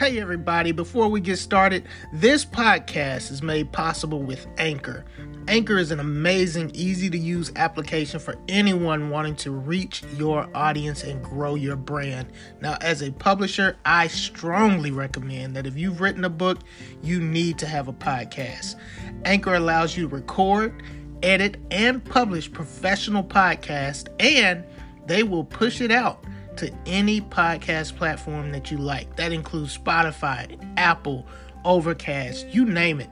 Hey, everybody, before we get started, this podcast is made possible with Anchor. Anchor is an amazing, easy to use application for anyone wanting to reach your audience and grow your brand. Now, as a publisher, I strongly recommend that if you've written a book, you need to have a podcast. Anchor allows you to record, edit, and publish professional podcasts, and they will push it out to any podcast platform that you like. That includes Spotify, Apple, Overcast, you name it.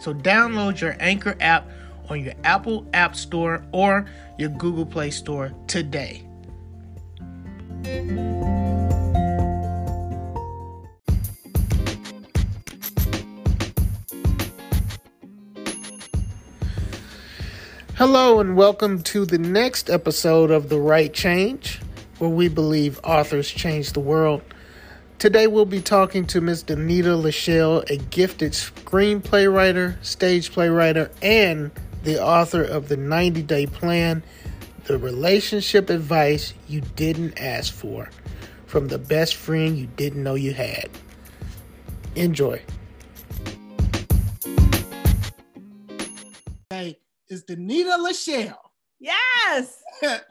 So download your Anchor app on your Apple App Store or your Google Play Store today. Hello, and welcome to the next episode of The Write Change where we believe authors change the world. Today we'll be talking to Ms. Danita LaShelle, a gifted screenplay writer, stage play writer, and the author of The 90 Day Plan, the relationship advice you didn't ask for from the best friend you didn't know you had. Enjoy. Hey, is Danita LaShelle. Yes.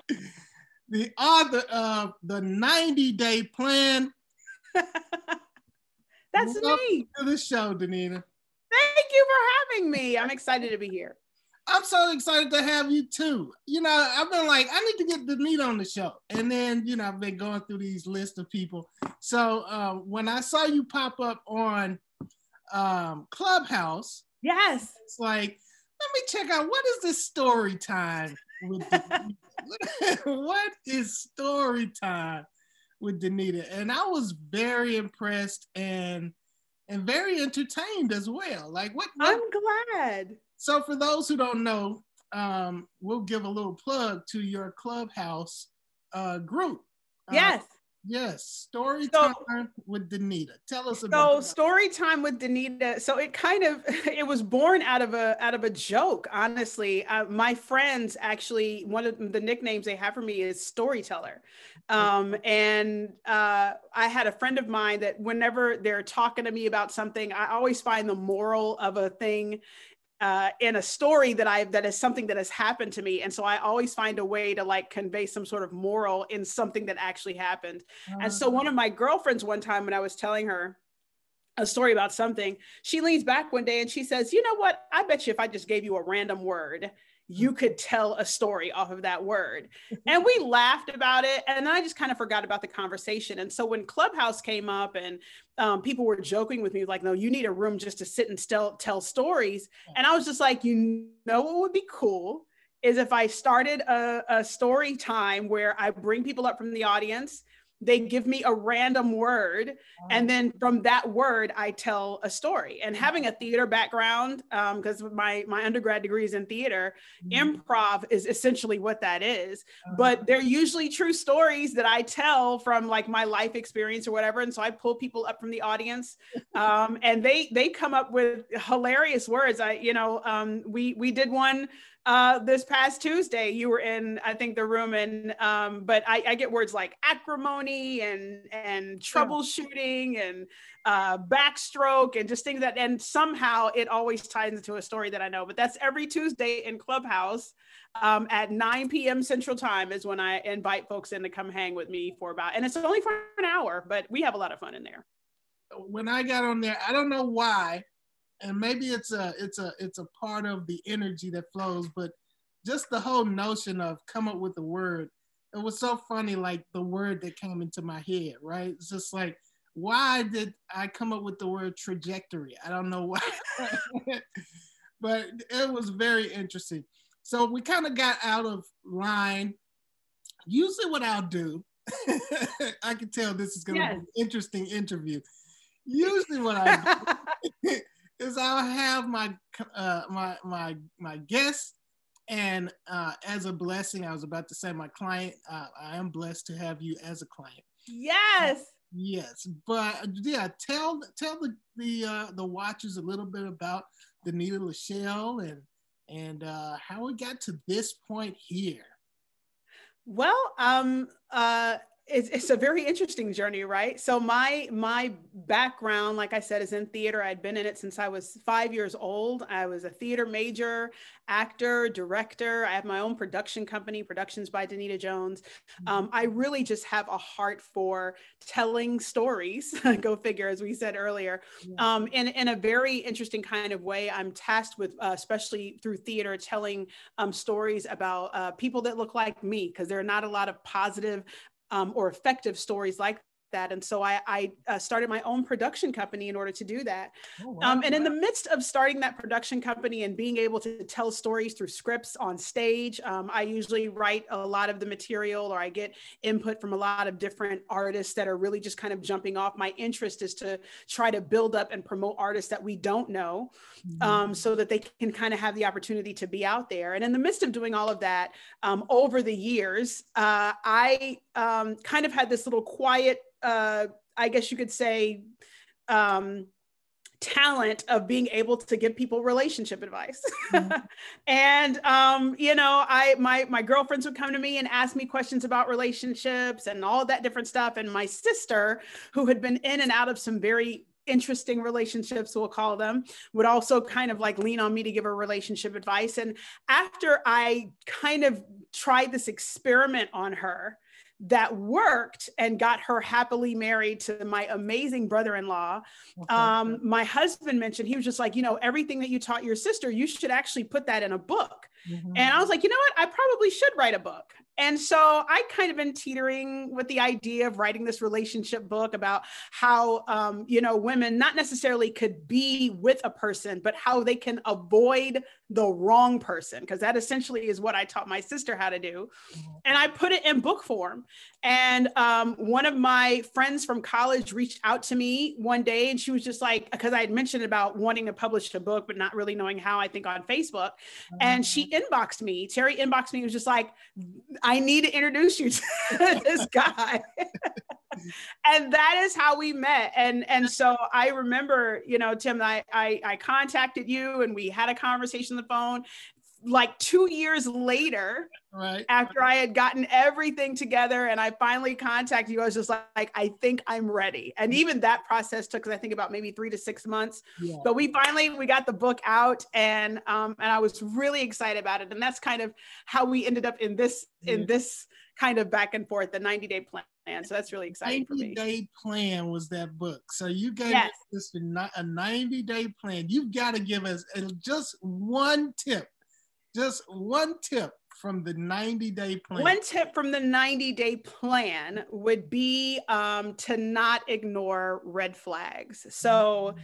the author of the 90 Day Plan. That's Welcome me. To the show, Danita. Thank you for having me. I'm excited to be here. I'm so excited to have you too. You know, I've been like, I need to get Danita on the show. And then, you know, I've been going through these lists of people. So uh, when I saw you pop up on um, Clubhouse, yes, it's like, let me check out what is this story time with what is story time with Danita? And I was very impressed and and very entertained as well. Like what, what I'm glad. So for those who don't know, um, we'll give a little plug to your clubhouse uh, group. Uh, yes. Story so, time with Danita. Tell us about. So that. story time with Danita. So it kind of it was born out of a out of a joke. Honestly, uh, my friends actually one of the nicknames they have for me is storyteller, um, and uh, I had a friend of mine that whenever they're talking to me about something, I always find the moral of a thing uh, in a story that I that is something that has happened to me, and so I always find a way to like convey some sort of moral in something that actually happened. Uh-huh. And so one of my girlfriends one time when I was telling her a story about something, she leans back one day and she says, "You know what? I bet you if I just gave you a random word." You could tell a story off of that word. And we laughed about it. And then I just kind of forgot about the conversation. And so when Clubhouse came up and um, people were joking with me, like, no, you need a room just to sit and still tell stories. And I was just like, you know what would be cool? Is if I started a, a story time where I bring people up from the audience they give me a random word and then from that word i tell a story. And having a theater background because um, my my undergrad degree is in theater mm-hmm. improv is essentially what that is. Uh-huh. but they're usually true stories that i tell from like my life experience or whatever and so i pull people up from the audience um, and they they come up with hilarious words. I you know um, we we did one uh, this past Tuesday, you were in, I think, the room, and um, but I, I get words like acrimony and and troubleshooting and uh, backstroke and just things that, and somehow it always ties into a story that I know. But that's every Tuesday in Clubhouse um, at 9 p.m. Central Time is when I invite folks in to come hang with me for about, and it's only for an hour, but we have a lot of fun in there. When I got on there, I don't know why and maybe it's a it's a it's a part of the energy that flows but just the whole notion of come up with a word it was so funny like the word that came into my head right? It's just like why did i come up with the word trajectory? I don't know why. But it was very interesting. So we kind of got out of line. Usually what i'll do i can tell this is going to yes. be an interesting interview. Usually what i do is I'll have my uh, my my my guests, and uh, as a blessing, I was about to say my client. Uh, I am blessed to have you as a client. Yes. yes, but yeah, tell tell the the uh, the watchers a little bit about Danita LaShelle and and uh, how we got to this point here. Well, um, uh, it's, it's a very interesting journey, right? So my my background, like I said, is in theater. I'd been in it since I was five years old. I was a theater major, actor, director. I have my own production company, Productions by Danita Jones. Mm-hmm. Um, I really just have a heart for telling stories. Go figure, as we said earlier, um, in in a very interesting kind of way. I'm tasked with, uh, especially through theater, telling um, stories about uh, people that look like me because there are not a lot of positive um, or effective stories like that. And so I, I uh, started my own production company in order to do that. Oh, wow, um, and in the midst of starting that production company and being able to tell stories through scripts on stage, um, I usually write a lot of the material or I get input from a lot of different artists that are really just kind of jumping off. My interest is to try to build up and promote artists that we don't know mm-hmm. um, so that they can kind of have the opportunity to be out there. And in the midst of doing all of that, um, over the years, uh, I um, kind of had this little quiet uh, I guess you could say, um, talent of being able to give people relationship advice. Mm-hmm. and um, you know i my my girlfriends would come to me and ask me questions about relationships and all that different stuff. And my sister who had been in and out of some very interesting relationships we'll call them would also kind of like lean on me to give her relationship advice. And after i kind of tried this experiment on her that worked and got her happily married to my amazing brother-in-law okay. um, my husband mentioned he was just like you know everything that you taught your sister you should actually put that in a book mm-hmm. and i was like you know what i probably should write a book and so I kind of been teetering with the idea of writing this relationship book about how, um, you know, women not necessarily could be with a person, but how they can avoid the wrong person, because that essentially is what I taught my sister how to do. Mm-hmm. And I put it in book form. And um, one of my friends from college reached out to me one day and she was just like, because I had mentioned about wanting to publish a book, but not really knowing how, I think on Facebook. And she. Inboxed me. Terry inboxed me, was just like, I need to introduce you to this guy. and that is how we met. And and so I remember, you know, Tim, I, I I contacted you and we had a conversation on the phone like two years later, right. after I had gotten everything together and I finally contacted you, I was just like, like I think I'm ready. And even that process took, I think about maybe three to six months, yeah. but we finally, we got the book out and, um, and I was really excited about it. And that's kind of how we ended up in this, yeah. in this kind of back and forth, the 90 day plan. So that's really exciting for me. 90 day plan was that book. So you gave yes. us a 90 day plan. You've got to give us just one tip just one tip from the 90 day plan. One tip from the 90 day plan would be um, to not ignore red flags. So, mm-hmm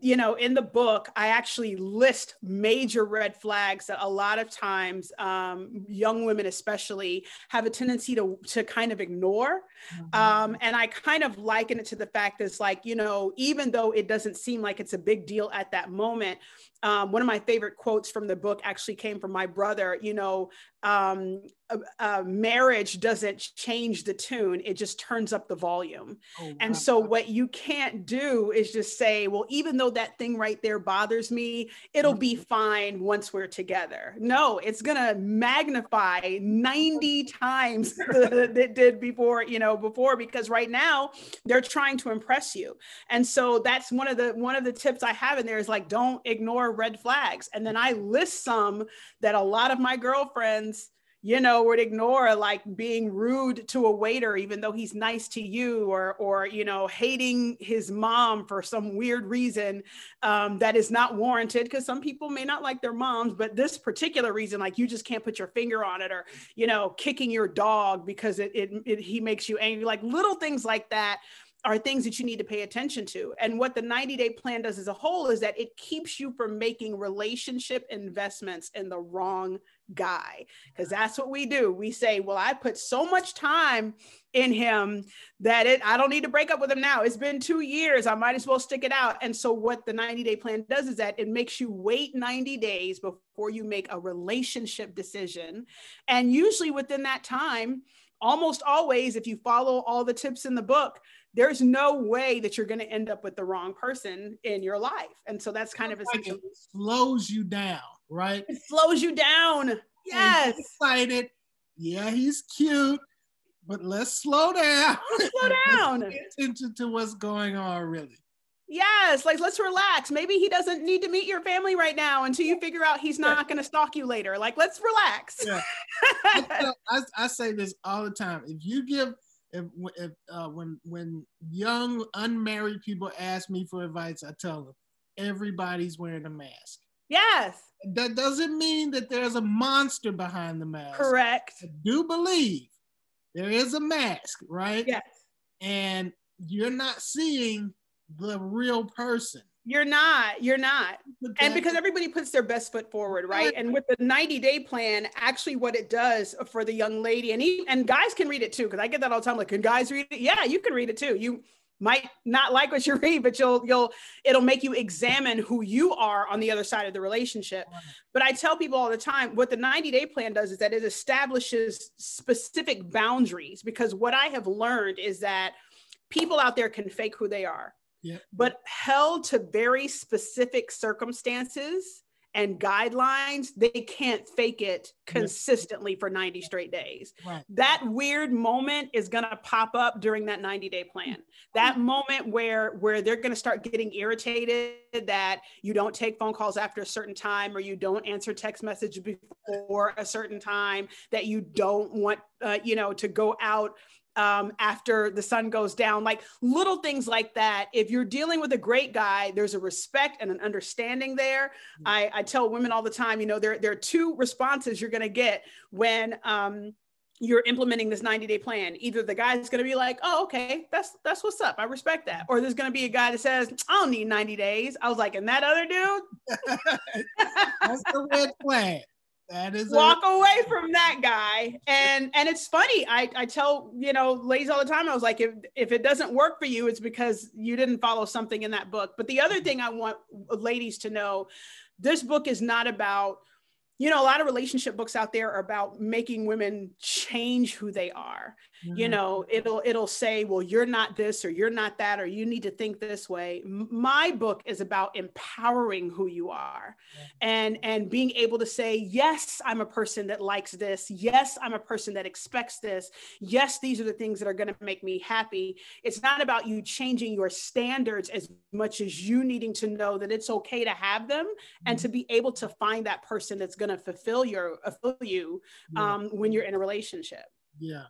you know, in the book, I actually list major red flags that a lot of times um, young women, especially, have a tendency to, to kind of ignore. Mm-hmm. Um, and I kind of liken it to the fact that it's like, you know, even though it doesn't seem like it's a big deal at that moment, um, one of my favorite quotes from the book actually came from my brother. You know, um, marriage doesn't change the tune; it just turns up the volume. Oh, and so, what you can't do is just say, "Well, even though that thing right there bothers me, it'll mm-hmm. be fine once we're together." No, it's gonna magnify ninety times that it did before. You know, before because right now they're trying to impress you, and so that's one of the one of the tips I have in there is like, don't ignore red flags. And then I list some that a lot of my girlfriends, you know, would ignore, like being rude to a waiter, even though he's nice to you, or, or you know, hating his mom for some weird reason um, that is not warranted. Because some people may not like their moms, but this particular reason, like you just can't put your finger on it, or you know, kicking your dog because it, it, it he makes you angry, like little things like that are things that you need to pay attention to. And what the 90 day plan does as a whole is that it keeps you from making relationship investments in the wrong guy. Because that's what we do. We say, well, I put so much time in him that it I don't need to break up with him now. It's been two years. I might as well stick it out. And so what the 90 day plan does is that it makes you wait 90 days before you make a relationship decision. And usually within that time, almost always, if you follow all the tips in the book, there's no way that you're going to end up with the wrong person in your life. And so that's kind of essential. Like it slows you down, right? It slows you down. Yes. excited. Yeah, he's cute. but let's slow down. Let's slow down. Pay attention to what's going on, really. Yes, like let's relax. Maybe he doesn't need to meet your family right now until you figure out he's not going to stalk you later. Like, let's relax. Yeah. I, I, I, say this all the time. If you give, if, if uh, when when young unmarried people ask me for advice, I tell them everybody's wearing a mask. Yes. That doesn't mean that there's a monster behind the mask. Correct. I do believe there is a mask, right? Yes. And you're not seeing the real person. You're not. You're not. And because everybody puts their best foot forward, right? And with the 90 day plan, actually, what it does for the young lady, and he, and guys can read it too, because I get that all the time. Like, can guys read it? Yeah, you can read it too. You might not like what you read, but you'll you'll it'll make you examine who you are on the other side of the relationship. But I tell people all the time, what the 90 day plan does is that it establishes specific boundaries. Because what I have learned is that people out there can fake who they are yeah. but held to very specific circumstances and guidelines, they can't fake it consistently for 90 straight days. Right. That weird moment is going to pop up during that 90 day plan. That moment where where they're going to start getting irritated that you don't take phone calls after a certain time or you don't answer text message before a certain time that you don't want uh, you know to go out um, after the sun goes down, like little things like that. If you're dealing with a great guy, there's a respect and an understanding there. Mm-hmm. I, I tell women all the time, you know, there, there are two responses you're going to get when um, you're implementing this 90 day plan. Either the guy's going to be like, oh, okay, that's, that's what's up. I respect that. Or there's going to be a guy that says, I don't need 90 days. I was like, and that other dude? that's the red flag that is walk a- away from that guy. And and it's funny. I, I tell you know ladies all the time i was like if if it doesn't work for you it's because you didn't follow something in that book. But the other mm-hmm. thing i want ladies to know this book is not about you know a lot of relationship books out there are about making women change who they are mm-hmm. you know it'll it'll say well you're not this or you're not that or you need to think this way. My book is about empowering who you are and and being able to say yes i'm a person that likes this. Yes i'm a person that expects this. Yes these are the things that are going to make me happy. It's not about you changing your standards as much as you needing to know that it's okay to have them mm-hmm. and to be able to find that person that's going to fulfill your fulfill you um, yeah. when you're in a relationship. Yeah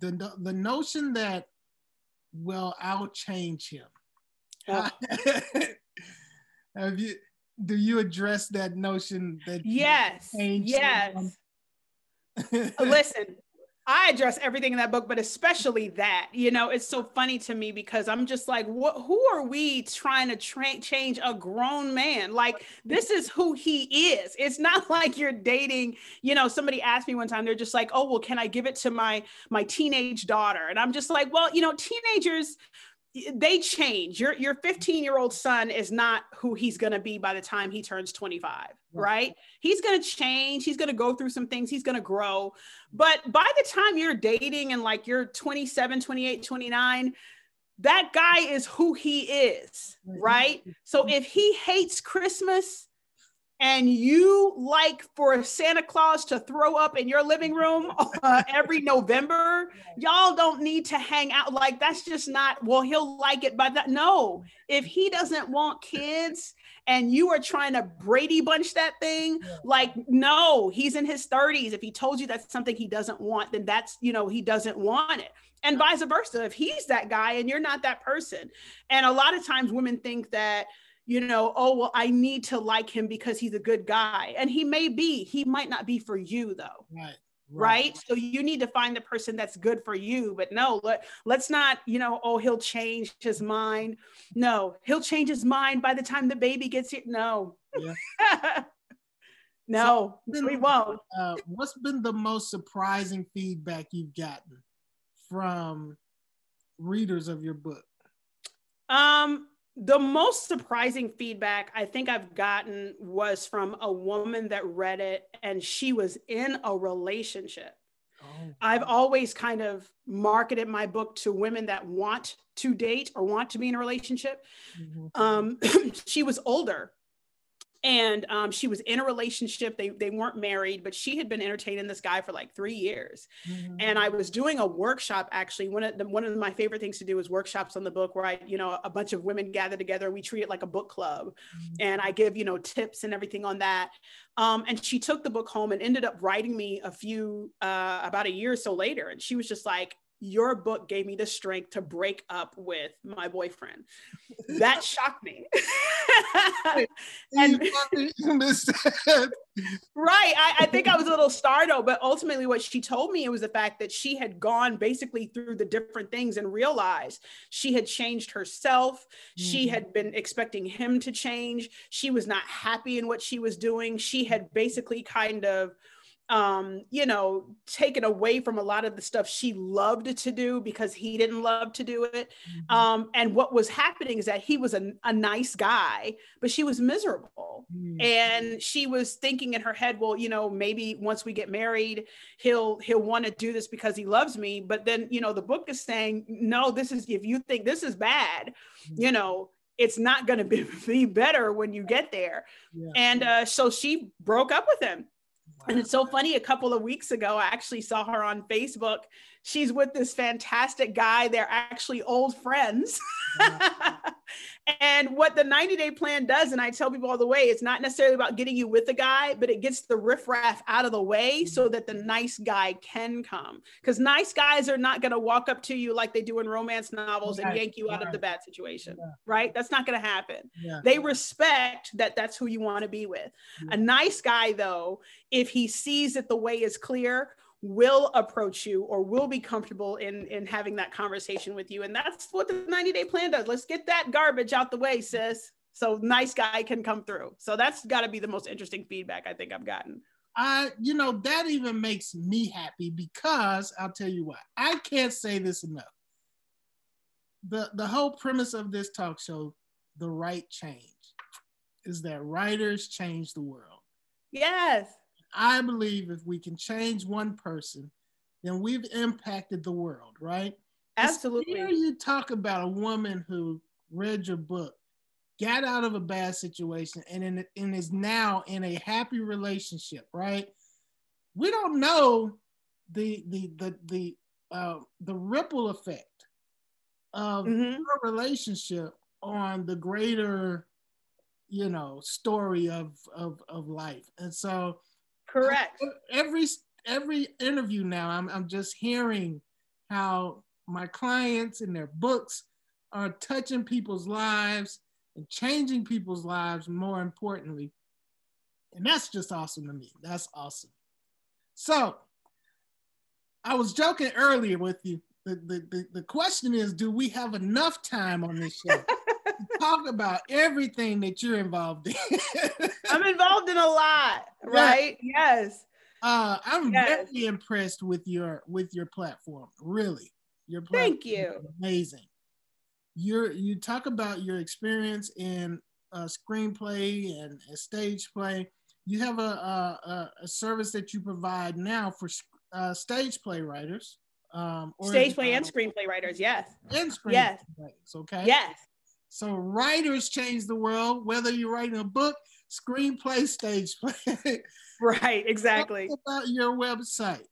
the the notion that well I'll change him. Oh. Have you do you address that notion that yes yes listen I address everything in that book, but especially that. You know, it's so funny to me because I'm just like, what? Who are we trying to tra- change a grown man? Like, this is who he is. It's not like you're dating. You know, somebody asked me one time. They're just like, oh, well, can I give it to my my teenage daughter? And I'm just like, well, you know, teenagers they change. Your your 15 year old son is not who he's going to be by the time he turns 25, right? right? He's going to change. He's going to go through some things. He's going to grow. But by the time you're dating and like you're 27, 28, 29, that guy is who he is, right? So mm-hmm. if he hates Christmas, and you like for Santa Claus to throw up in your living room uh, every November, y'all don't need to hang out. Like, that's just not, well, he'll like it by that. No, if he doesn't want kids and you are trying to Brady bunch that thing, like, no, he's in his 30s. If he told you that's something he doesn't want, then that's, you know, he doesn't want it. And vice versa. If he's that guy and you're not that person. And a lot of times women think that, you know, oh, well, I need to like him because he's a good guy. And he may be, he might not be for you though. Right. Right. right. So you need to find the person that's good for you. But no, let, let's not, you know, oh, he'll change his mind. No, he'll change his mind by the time the baby gets here. No. Yeah. no, so, we won't. Uh, what's been the most surprising feedback you've gotten from readers of your book? Um, the most surprising feedback I think I've gotten was from a woman that read it and she was in a relationship. Oh. I've always kind of marketed my book to women that want to date or want to be in a relationship. Mm-hmm. Um, she was older and um, she was in a relationship they, they weren't married but she had been entertaining this guy for like three years. Mm-hmm. and i was doing a workshop actually. One of the, one of my favorite things to do is workshops on the book where i you know a bunch of women gather together and we treat it like a book club. Mm-hmm. and i give you know tips and everything on that. Um, and she took the book home and ended up writing me a few uh, about a year or so later. And she was just like your book gave me the strength to break up with my boyfriend. That shocked me. and, right. I, I, think I was a little startled, but ultimately, what she told me it was the fact that she had gone basically through the different things and realized she had changed herself. Mm-hmm. She had been expecting him to change. She was not happy in what she was doing. She had basically kind of um, you know, taken away from a lot of the stuff she loved to do because he didn't love to do it. Mm-hmm. Um, and what was happening is that he was a, a nice guy, but she was miserable. Mm-hmm. And she was thinking in her head, well, you know, maybe once we get married, he'll he'll want to do this because he loves me. But then, you know, the book is saying, no, this is if you think this is bad, mm-hmm. you know, it's not going to be, be better when you get there. Yeah. And uh, so she broke up with him and it's so funny. A couple of weeks ago, I actually saw her on Facebook. She's with this fantastic guy. They're actually old friends. and what the 90 day plan does, and I tell people all the way, it's not necessarily about getting you with the guy, but it gets the riffraff out of the way so mm-hmm. that the nice guy can come. Because nice guys are not going to walk up to you like they do in romance novels and yank you out of the bad situation, right? That's not going to happen. Yeah. They respect that that's who you want to be with. A nice guy, though, if he sees that the way is clear, will approach you or will be comfortable in in having that conversation with you and that's what the 90 day plan does let's get that garbage out the way sis so nice guy can come through so that's got to be the most interesting feedback i think i've gotten I, you know, that even makes me happy because I'll tell you what, I can't say this enough. The the whole premise of this talk show, the write change, is that writers change the world. Yes. I believe if we can change one person, then we've impacted the world, right? Absolutely. Here you talk about a woman who read your book, got out of a bad situation, and in, and is now in a happy relationship, right? We don't know the the the the uh, the ripple effect of mm-hmm. relationship on the greater, you know, story of of of life, and so Correct. Every every interview now, I'm I'm just hearing how my clients and their books are touching people's lives and changing people's lives more importantly. And that's just awesome to me. That's awesome. So I was joking earlier with you. The, the, the, the question is, do we have enough time on this show? talk about everything that you're involved in. I'm involved in a lot, right? Yeah. Yes. Uh, I'm yes. very impressed with your with your platform. Really, your platform thank you. Amazing. You're you talk about your experience in a screenplay and a stage play. You have a, a, a service that you provide now for uh, stage play writers. Um, stage play and screenplay writers, yes. And screenplay yes. okay? Yes. So writers change the world, whether you're writing a book, screenplay, stage play. right, exactly. Talk about your website.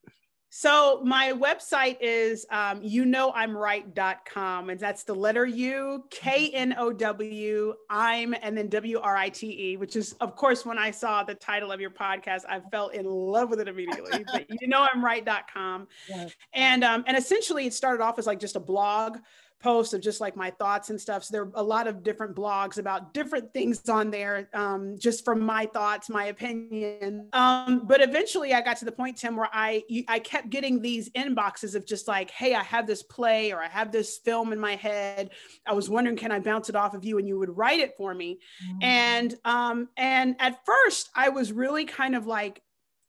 So my website is um, you know I'm write.com and that's the letter U K N O W I'm and then W R I T E which is of course when I saw the title of your podcast I fell in love with it immediately but you know I'm write.com yes. and um, and essentially it started off as like just a blog posts of just like my thoughts and stuff. So there are a lot of different blogs about different things on there, um, just from my thoughts, my opinion. Um, but eventually, I got to the point, Tim, where I I kept getting these inboxes of just like, hey, I have this play or I have this film in my head. I was wondering, can I bounce it off of you, and you would write it for me. Mm-hmm. And um, and at first, I was really kind of like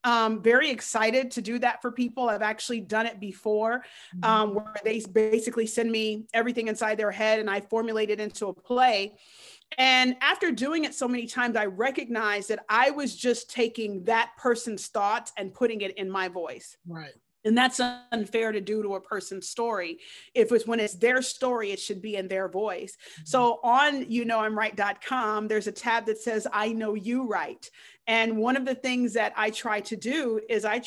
um, very excited to do that for people. I've actually done it before, mm-hmm. um, where they basically send me everything inside their head and I formulate it into a play. And after doing it so many times, I recognized that I was just taking that person's thoughts and putting it in my voice. Right. And that's unfair to do to a person's story. If it's when it's their story it should be in their voice. Mm-hmm. so on you know i'm write.com there's a tab that says i know you right and one of the things that i try to do is i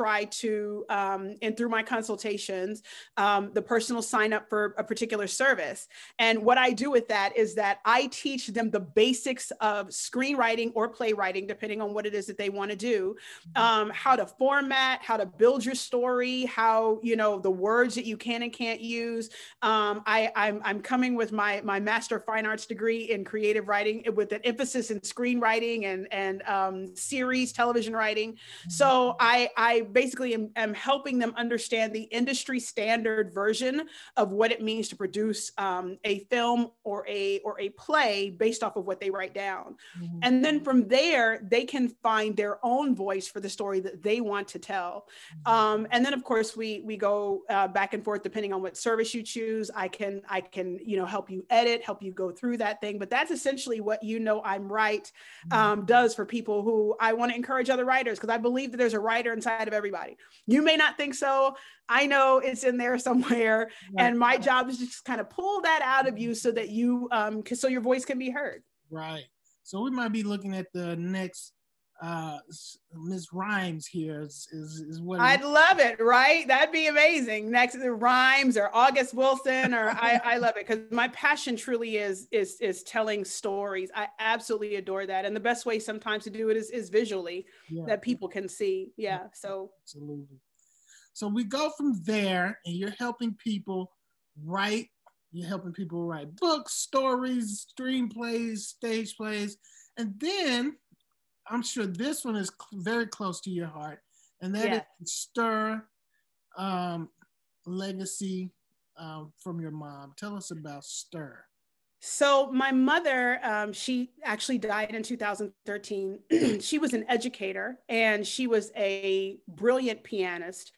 try to, um, and through my consultations, um, the person will sign up for a particular service. And what I do with that is that I teach them the basics of screenwriting or playwriting, depending on what it is that they want to do, um, how to format, how to build your story, how, you know, the words that you can and can't use. Um, I, I'm, I'm coming with my, my Master of Fine Arts degree in creative writing with an emphasis in screenwriting and, and um, series, television writing. So I, I basically am, am, helping them understand the industry standard version of what it means to produce um, a film or a or a play based off of what they write down mm-hmm. and then from there they can find their own voice for the story that they want to tell mm-hmm. um, and then of course we we go uh, back and forth depending on what service you choose i can i can you know help you edit help you go through that thing but that's essentially what you know i'm right mm-hmm. um, does for people who i want to encourage other writers because i believe that there's a writer inside of everybody. You may not think so. I know it's in there somewhere. Right. And my job is just kind of pull that out of you so that you, um, so your voice can be heard. Right. So we might be looking at the next uh Ms. Rhimes here is is, is what I'd love it, right? That'd be amazing. Next the Rhimes or August Wilson or I, I love it because my passion truly is is is telling stories. I absolutely adore that. And the best way sometimes to do it is is visually yeah. that people can see. Yeah. So absolutely. So we go from there and you're helping people write, you're helping people write books, stories, screenplays, stage plays. And then I'm sure this one is very close to your heart, and that yeah. is Stir um, legacy um, from your mom. Tell us about Stir. So my mother, um, she actually died in 2013. she was an educator and she was a brilliant pianist.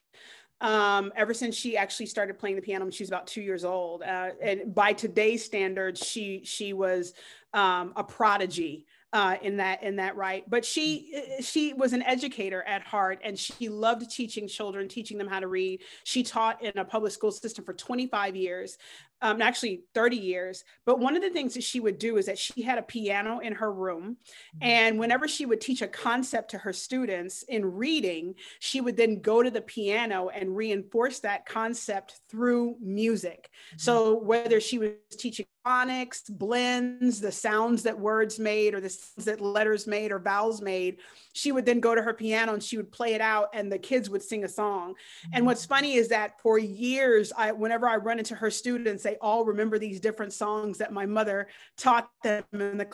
Um, ever since she actually started playing the piano when she was about two years old, uh, and by today's standards, she she was um, a prodigy uh, in that in that right. But she she was an educator at heart, and she loved teaching children, teaching them how to read. She taught in a public school system for 25 years, um, actually 30 years. But one of the things that she would do is that she had a piano in her room. Mm-hmm. And whenever she would teach a concept to her students in reading, she would then go to the piano and reinforce that concept through music. Mm-hmm. So whether she was teaching phonics, blends, the sounds that words made or the sounds that letters made or vowels made, she would then go to her piano and she would play it out and the kids would sing a song. And mm-hmm. what's funny is that for years, I whenever I run into her students, they all remember these different songs that my mother taught them in the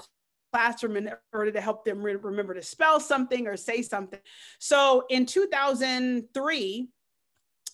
classroom in order to help them re- remember to spell something or say something. So in 2003,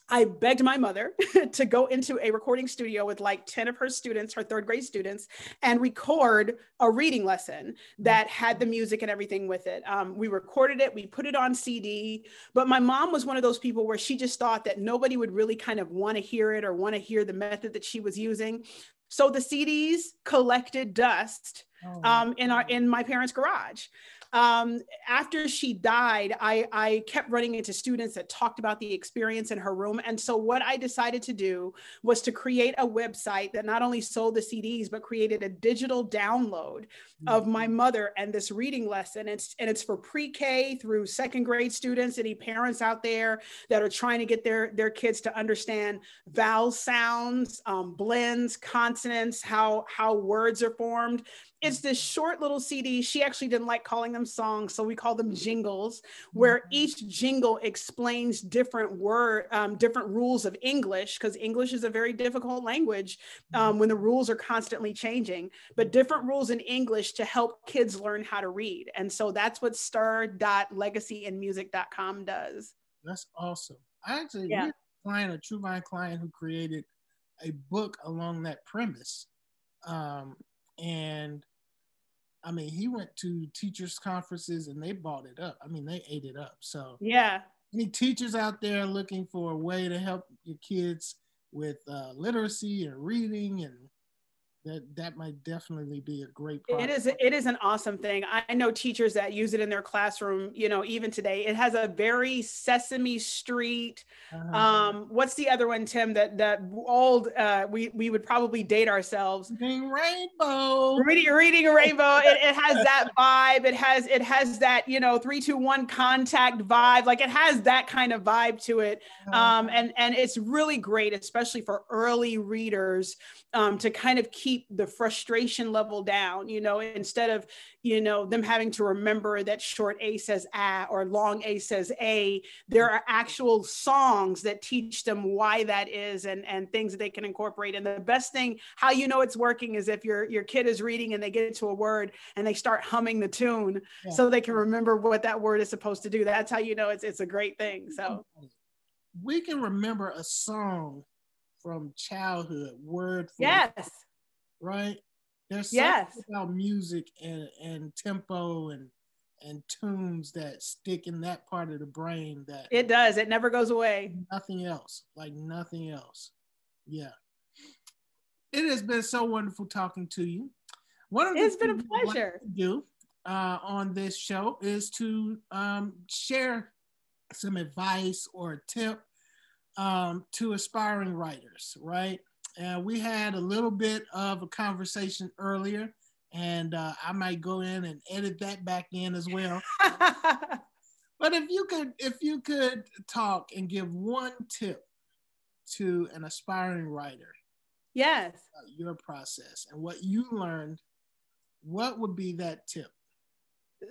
I begged my mother to go into a recording studio with like 10 of her students, her third grade students, and record a reading lesson that had the music and everything with it. Um, we recorded it, we put it on CD, but my mom was one of those people where she just thought that nobody would really kind of want to hear it or want to hear the method that she was using. So the CDs collected dust oh, um, in our in my parents' garage um, after she died, I, I kept running into students that talked about the experience in her room. And so, what I decided to do was to create a website that not only sold the CDs, but created a digital download mm-hmm. of my mother and this reading lesson. It's, and it's for pre K through second grade students, any parents out there that are trying to get their, their kids to understand vowel sounds, um, blends, consonants, how, how words are formed it's this short little CD. She actually didn't like calling them songs, so we call them jingles, where mm-hmm. each jingle explains different word, um, different rules of English, because English is a very difficult language um, when the rules are constantly changing. But different rules in English to help kids learn how to read, and so that's what Stir.legacyandmusic.com does. That's awesome. I actually yeah. client, a True Vine client who created a book along that premise. Um, and I mean, he went to teachers conferences and they bought it up. I mean, they ate it up. So yeah, any teachers out there looking for a way to help your kids with uh, literacy and reading and that that might definitely be a great it is it is an awesome thing. I know teachers that use it in their classroom you know even today. It has a very sesame street uh-huh. um what's the other one tim that that old uh we we would probably date ourselves? Reading rainbow. Reading reading rainbow. It, it has that vibe. It has it has that you know three two one contact vibe. Like it has that kind of vibe to it. Uh-huh. um and and it's really great especially for early readers um to kind of keep keep the frustration level down, you know, instead of, you know, them having to remember that short A says A or long A says A, there are actual songs that teach them why that is and, and things that they can incorporate. And the best thing, how you know it's working is if your, your kid is reading and they get to a word and they start humming the tune yeah. so they can remember what that word is supposed to do. That's how you know it's, it's a great thing. So we can remember a song from childhood word for yes right? There's something yes. about music and, and tempo and and tunes that stick in that part of the brain that it does. It never goes away. Nothing else. Like nothing else. Yeah. It has been so wonderful talking to you. One of it's been a pleasure. Like do uh, on this show is to um, share some advice or a tip um, to aspiring writers, right? And we had a little bit of a conversation earlier, and uh, I might go in and edit that back in as well. but if you could, if you could talk and give one tip to an aspiring writer, yes, your process and what you learned, what would be that tip?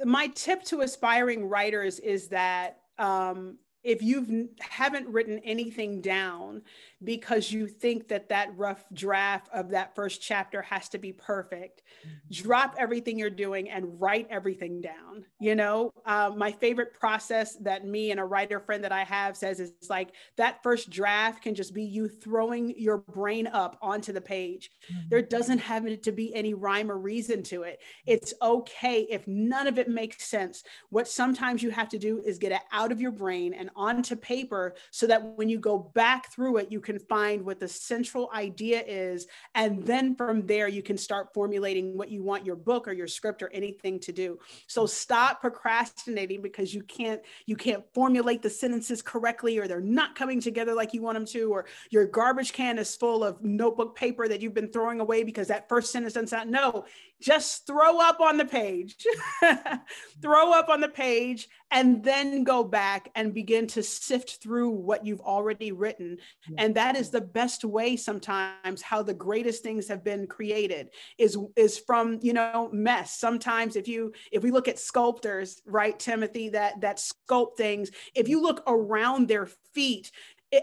My tip to aspiring writers is that um, if you haven't written anything down because you think that that rough draft of that first chapter has to be perfect. Mm-hmm. drop everything you're doing and write everything down you know? Uh, my favorite process that me and a writer friend that i have says is like that first draft can just be you throwing your brain up onto the page. Mm-hmm. there doesn't have to be any rhyme or reason to it. It's okay if none of it makes sense. What sometimes you have to do is get it out of your brain and onto paper so that when you go back through it you can can find what the central idea is. And then from there, you can start formulating what you want your book or your script or anything to do. So stop procrastinating because you can't, you can't formulate the sentences correctly or they're not coming together like you want them to, or your garbage can is full of notebook paper that you've been throwing away because that first sentence doesn't sound, no, just throw up on the page, throw up on the page, and then go back and begin to sift through what you've already written. And that is the best way sometimes how the greatest things have been created is, is from, you know, mess. Sometimes if you, if we look at sculptors, right, Timothy, that, that sculpt things, if you look around their feet,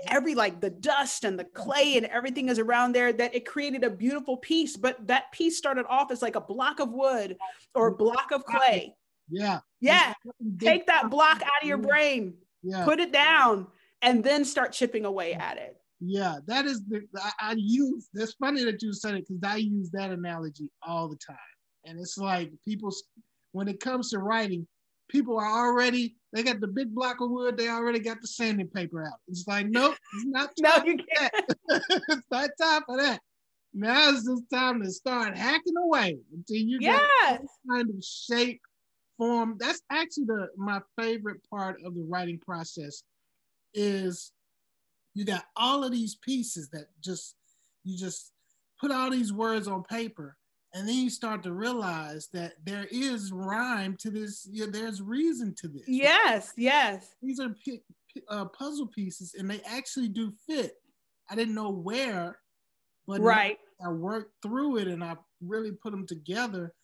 every like the dust and the clay and everything is around there that it created a beautiful piece but that piece started off as like a block of wood or a block of clay yeah yeah take that block out of your brain yeah. put it down and then start chipping away at it yeah that is the i, I use it's funny that you said it because i use that analogy all the time and it's like people when it comes to writing people are already they got the big block of wood. They already got the sanding paper out. It's like, nope, it's not no, you can't. it's not time for that. Now it's just time to start hacking away until you get kind of shape, form. That's actually the my favorite part of the writing process is you got all of these pieces that just you just put all these words on paper and then you start to realize that there is rhyme to this yeah, there's reason to this. Yes yes. These are p- p- uh, puzzle pieces and they actually do fit. I didn't know where but right. I worked through it and i really put them together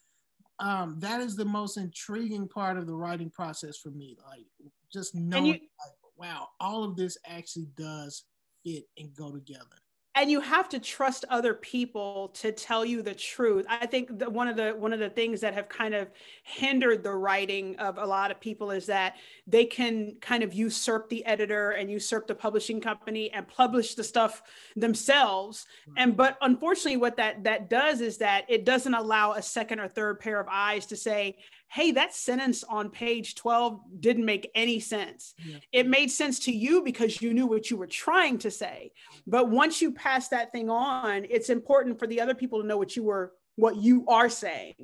um, that is the most intriguing part of the writing process for me like just knowing you, like, wow all of this actually does fit and go together and you have to trust other people to tell you the truth. I think that one of the one of the things that have kind of hindered the writing of a lot of people is that they can kind of usurp the editor and usurp the publishing company and publish the stuff themselves. And but unfortunately what that that does is that it doesn't allow a second or third pair of eyes to say hey, that sentence on page 12 didn't make any sense. Yeah. It made sense to you because you knew what you were trying to say. But once you pass that thing on, it's important for the other people to know what you were what you are saying.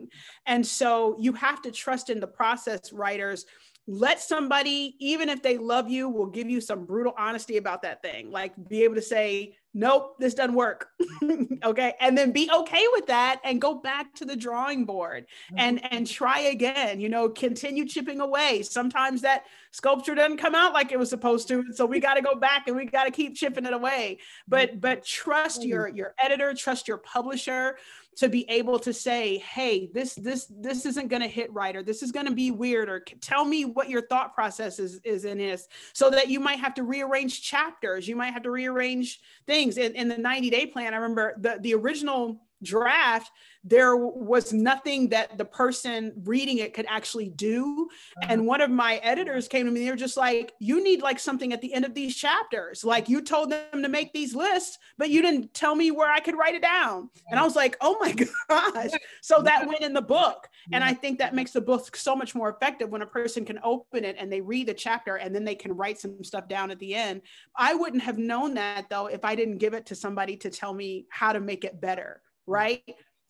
And so you have to trust in the process writers let somebody even if they love you will give you some brutal honesty about that thing. Like be able to say nope this doesn't work. Okay? And then be okay with that and go back to the drawing board mm-hmm. and and try again you know continue chipping away. Sometimes that sculpture doesn't come out like it was supposed to so we got to go back and we got to keep chipping it away. But mm-hmm. but trust mm-hmm. your your editor trust your publisher to be able to say hey this this this isn't going to hit right or this is going to be weird or tell me what your thought process is, is in this so that you might have to rearrange chapters you might have to rearrange things. In, in the 90 day plan i remember the the original draft, there was nothing that the person reading it could actually do. Uh-huh. And one of my editors came to me, they were just like, You need like something at the end of these chapters. Like you told them to make these lists, but you didn't tell me where I could write it down. And I was like, Oh my gosh. So that went in the book. And I think that makes the book so much more effective when a person can open it and they read the chapter and then they can write some stuff down at the end. I wouldn't have known that though if I didn't give it to somebody to tell me how to make it better right?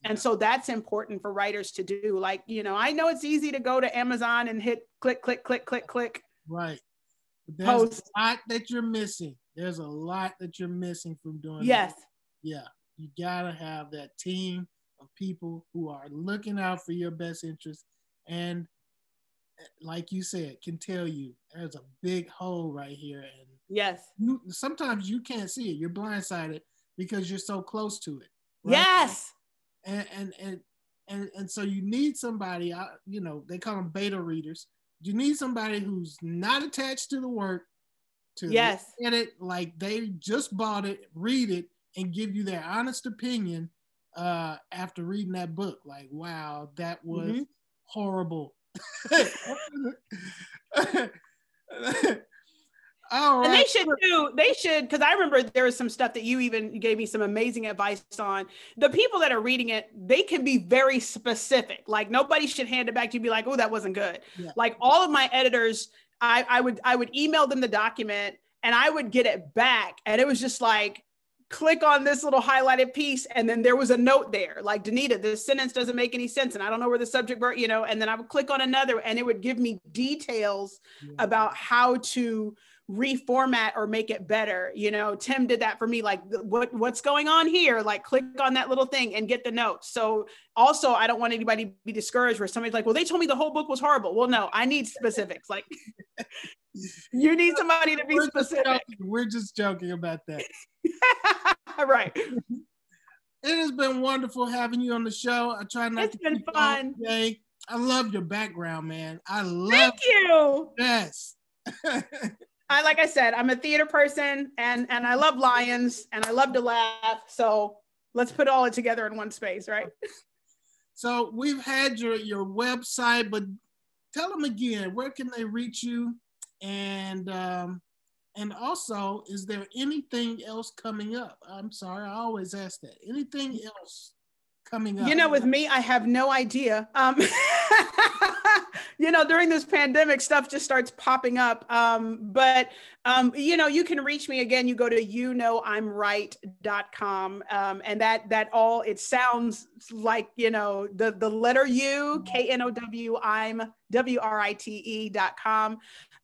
And so that's important for writers to do. Like, you know, I know it's easy to go to Amazon and hit click, click, click, click, click. Right. But there's Post. a lot that you're missing. There's a lot that you're missing from doing Yes. That. Yeah. You gotta have that team of people who are looking out for your best interest and like you said, can tell you there's a big hole right here. And yes, you sometimes you can't see it. You're blindsided because you're so close to it. Right? Yes. And, and and and and so you need somebody. You know, they call them beta readers. You need somebody who's not attached to the work to yes. get it like they just bought it, read it, and give you their honest opinion uh, after reading that book. Like, wow, that was mm-hmm. horrible. All and they should do, they should, because I remember there was some stuff that you even gave me some amazing advice on. The people that are reading it, they can be very specific. Like nobody should hand it back to you be like, oh, that wasn't good. Yeah. Like all of my editors, I, I would I would email them the document and I would get it back. And it was just like, click on this little highlighted piece and then there was a note there like danita this sentence doesn't make any sense and i don't know where the subject verb you know and then i would click on another and it would give me details yeah. about how to reformat or make it better you know? Tim did that for me like what what's going on here? Like click on that little thing and get the notes. So also i don't want anybody to be discouraged where somebody's like well they told me the whole book was horrible. Well no i need specifics like you need somebody to be we're specific. just we're just joking about that. Right. It has been wonderful having you on the show. I try not it's to It's been fun. today i love your background man. I love thank you. Yes I like I said, I'm a theater person and and I love lions and I love to laugh. So let's put all it together in one space, right? So we've had your your website, but tell them again where can they reach you, and um, and also is there anything else coming up? I'm sorry, I always ask that. Anything else coming up? You know, with me, I have no idea. Um, you know, during this pandemic, stuff just starts popping up. Um, but um, you know, you can reach me again. You go to you know I'm write.com. Um, and that that all it sounds like, you know, the the letter U, K N O W, I'm W R I T E dot com.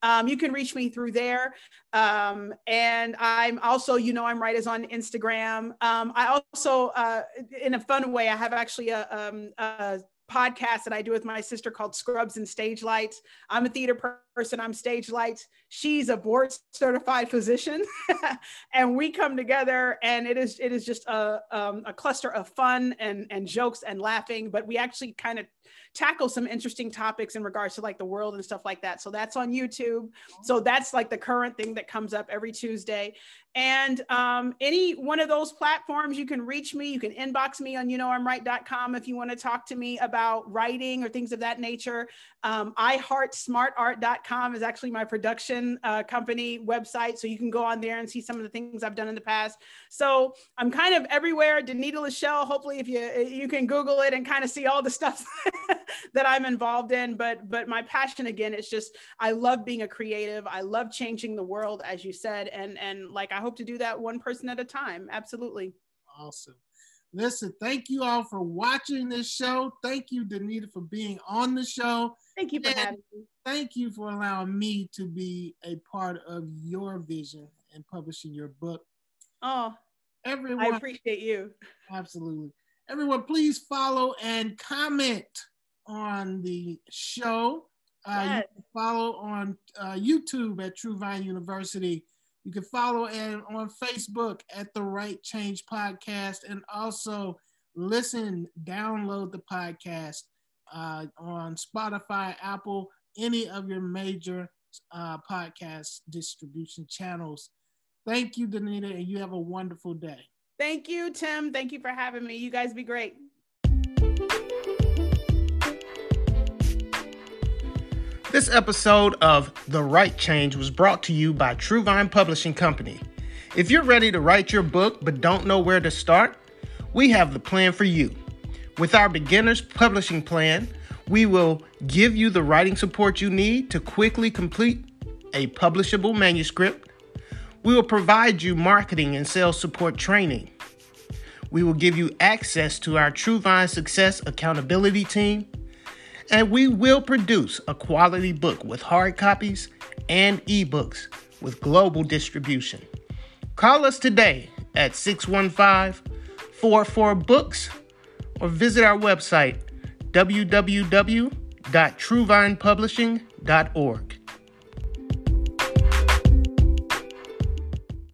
Um, you can reach me through there. Um, and I'm also, you know, I'm right is on Instagram. Um, I also, uh, in a fun way, I have actually a, um, a podcast that I do with my sister called Scrubs and Stage Lights. I'm a theater person, I'm stage lights. She's a board certified physician. and we come together and it is it is just a, um, a cluster of fun and, and jokes and laughing, but we actually kind of tackle some interesting topics in regards to like the world and stuff like that. So that's on YouTube. So that's like the current thing that comes up every Tuesday. And um, any one of those platforms, you can reach me. You can inbox me on you know I'm write.com if you want to talk to me about writing or things of that nature. Um, iHeartsmartart.com is actually my production uh, company website. So you can go on there and see some of the things I've done in the past. So I'm kind of everywhere. Danita LaShelle, hopefully if you you can Google it and kind of see all the stuff that I'm involved in. But but my passion again is just I love being a creative. I love changing the world, as you said. And and like I hope to do that one person at a time. Absolutely. Awesome. Listen, thank you all for watching this show. Thank you, Danita, for being on the show. Thank you for And having me. Thank you for allowing me to be a part of your vision and publishing your book. Oh, Everyone, I appreciate you. absolutely. Everyone, please follow and comment on the show. Uh, Yes. You can follow on uh, YouTube at True Vine University. You can follow and on Facebook at the Write Change Podcast, and also listen, download the podcast uh, on Spotify, Apple, any of your major uh, podcast distribution channels. Thank you, Danita, and you have a wonderful day. Thank you, Tim. Thank you for having me. You guys be great. This episode of The Write Change was brought to you by True Vine Publishing Company. If you're ready to write your book but don't know where to start, we have the plan for you. With our beginner's publishing plan, we will give you the writing support you need to quickly complete a publishable manuscript. We will provide you marketing and sales support training. We will give you access to our True Vine Success Accountability Team and we will produce a quality book with hard copies and ebooks with global distribution. Call us today at 615 44 Books or visit our website www.truevinepublishing.org.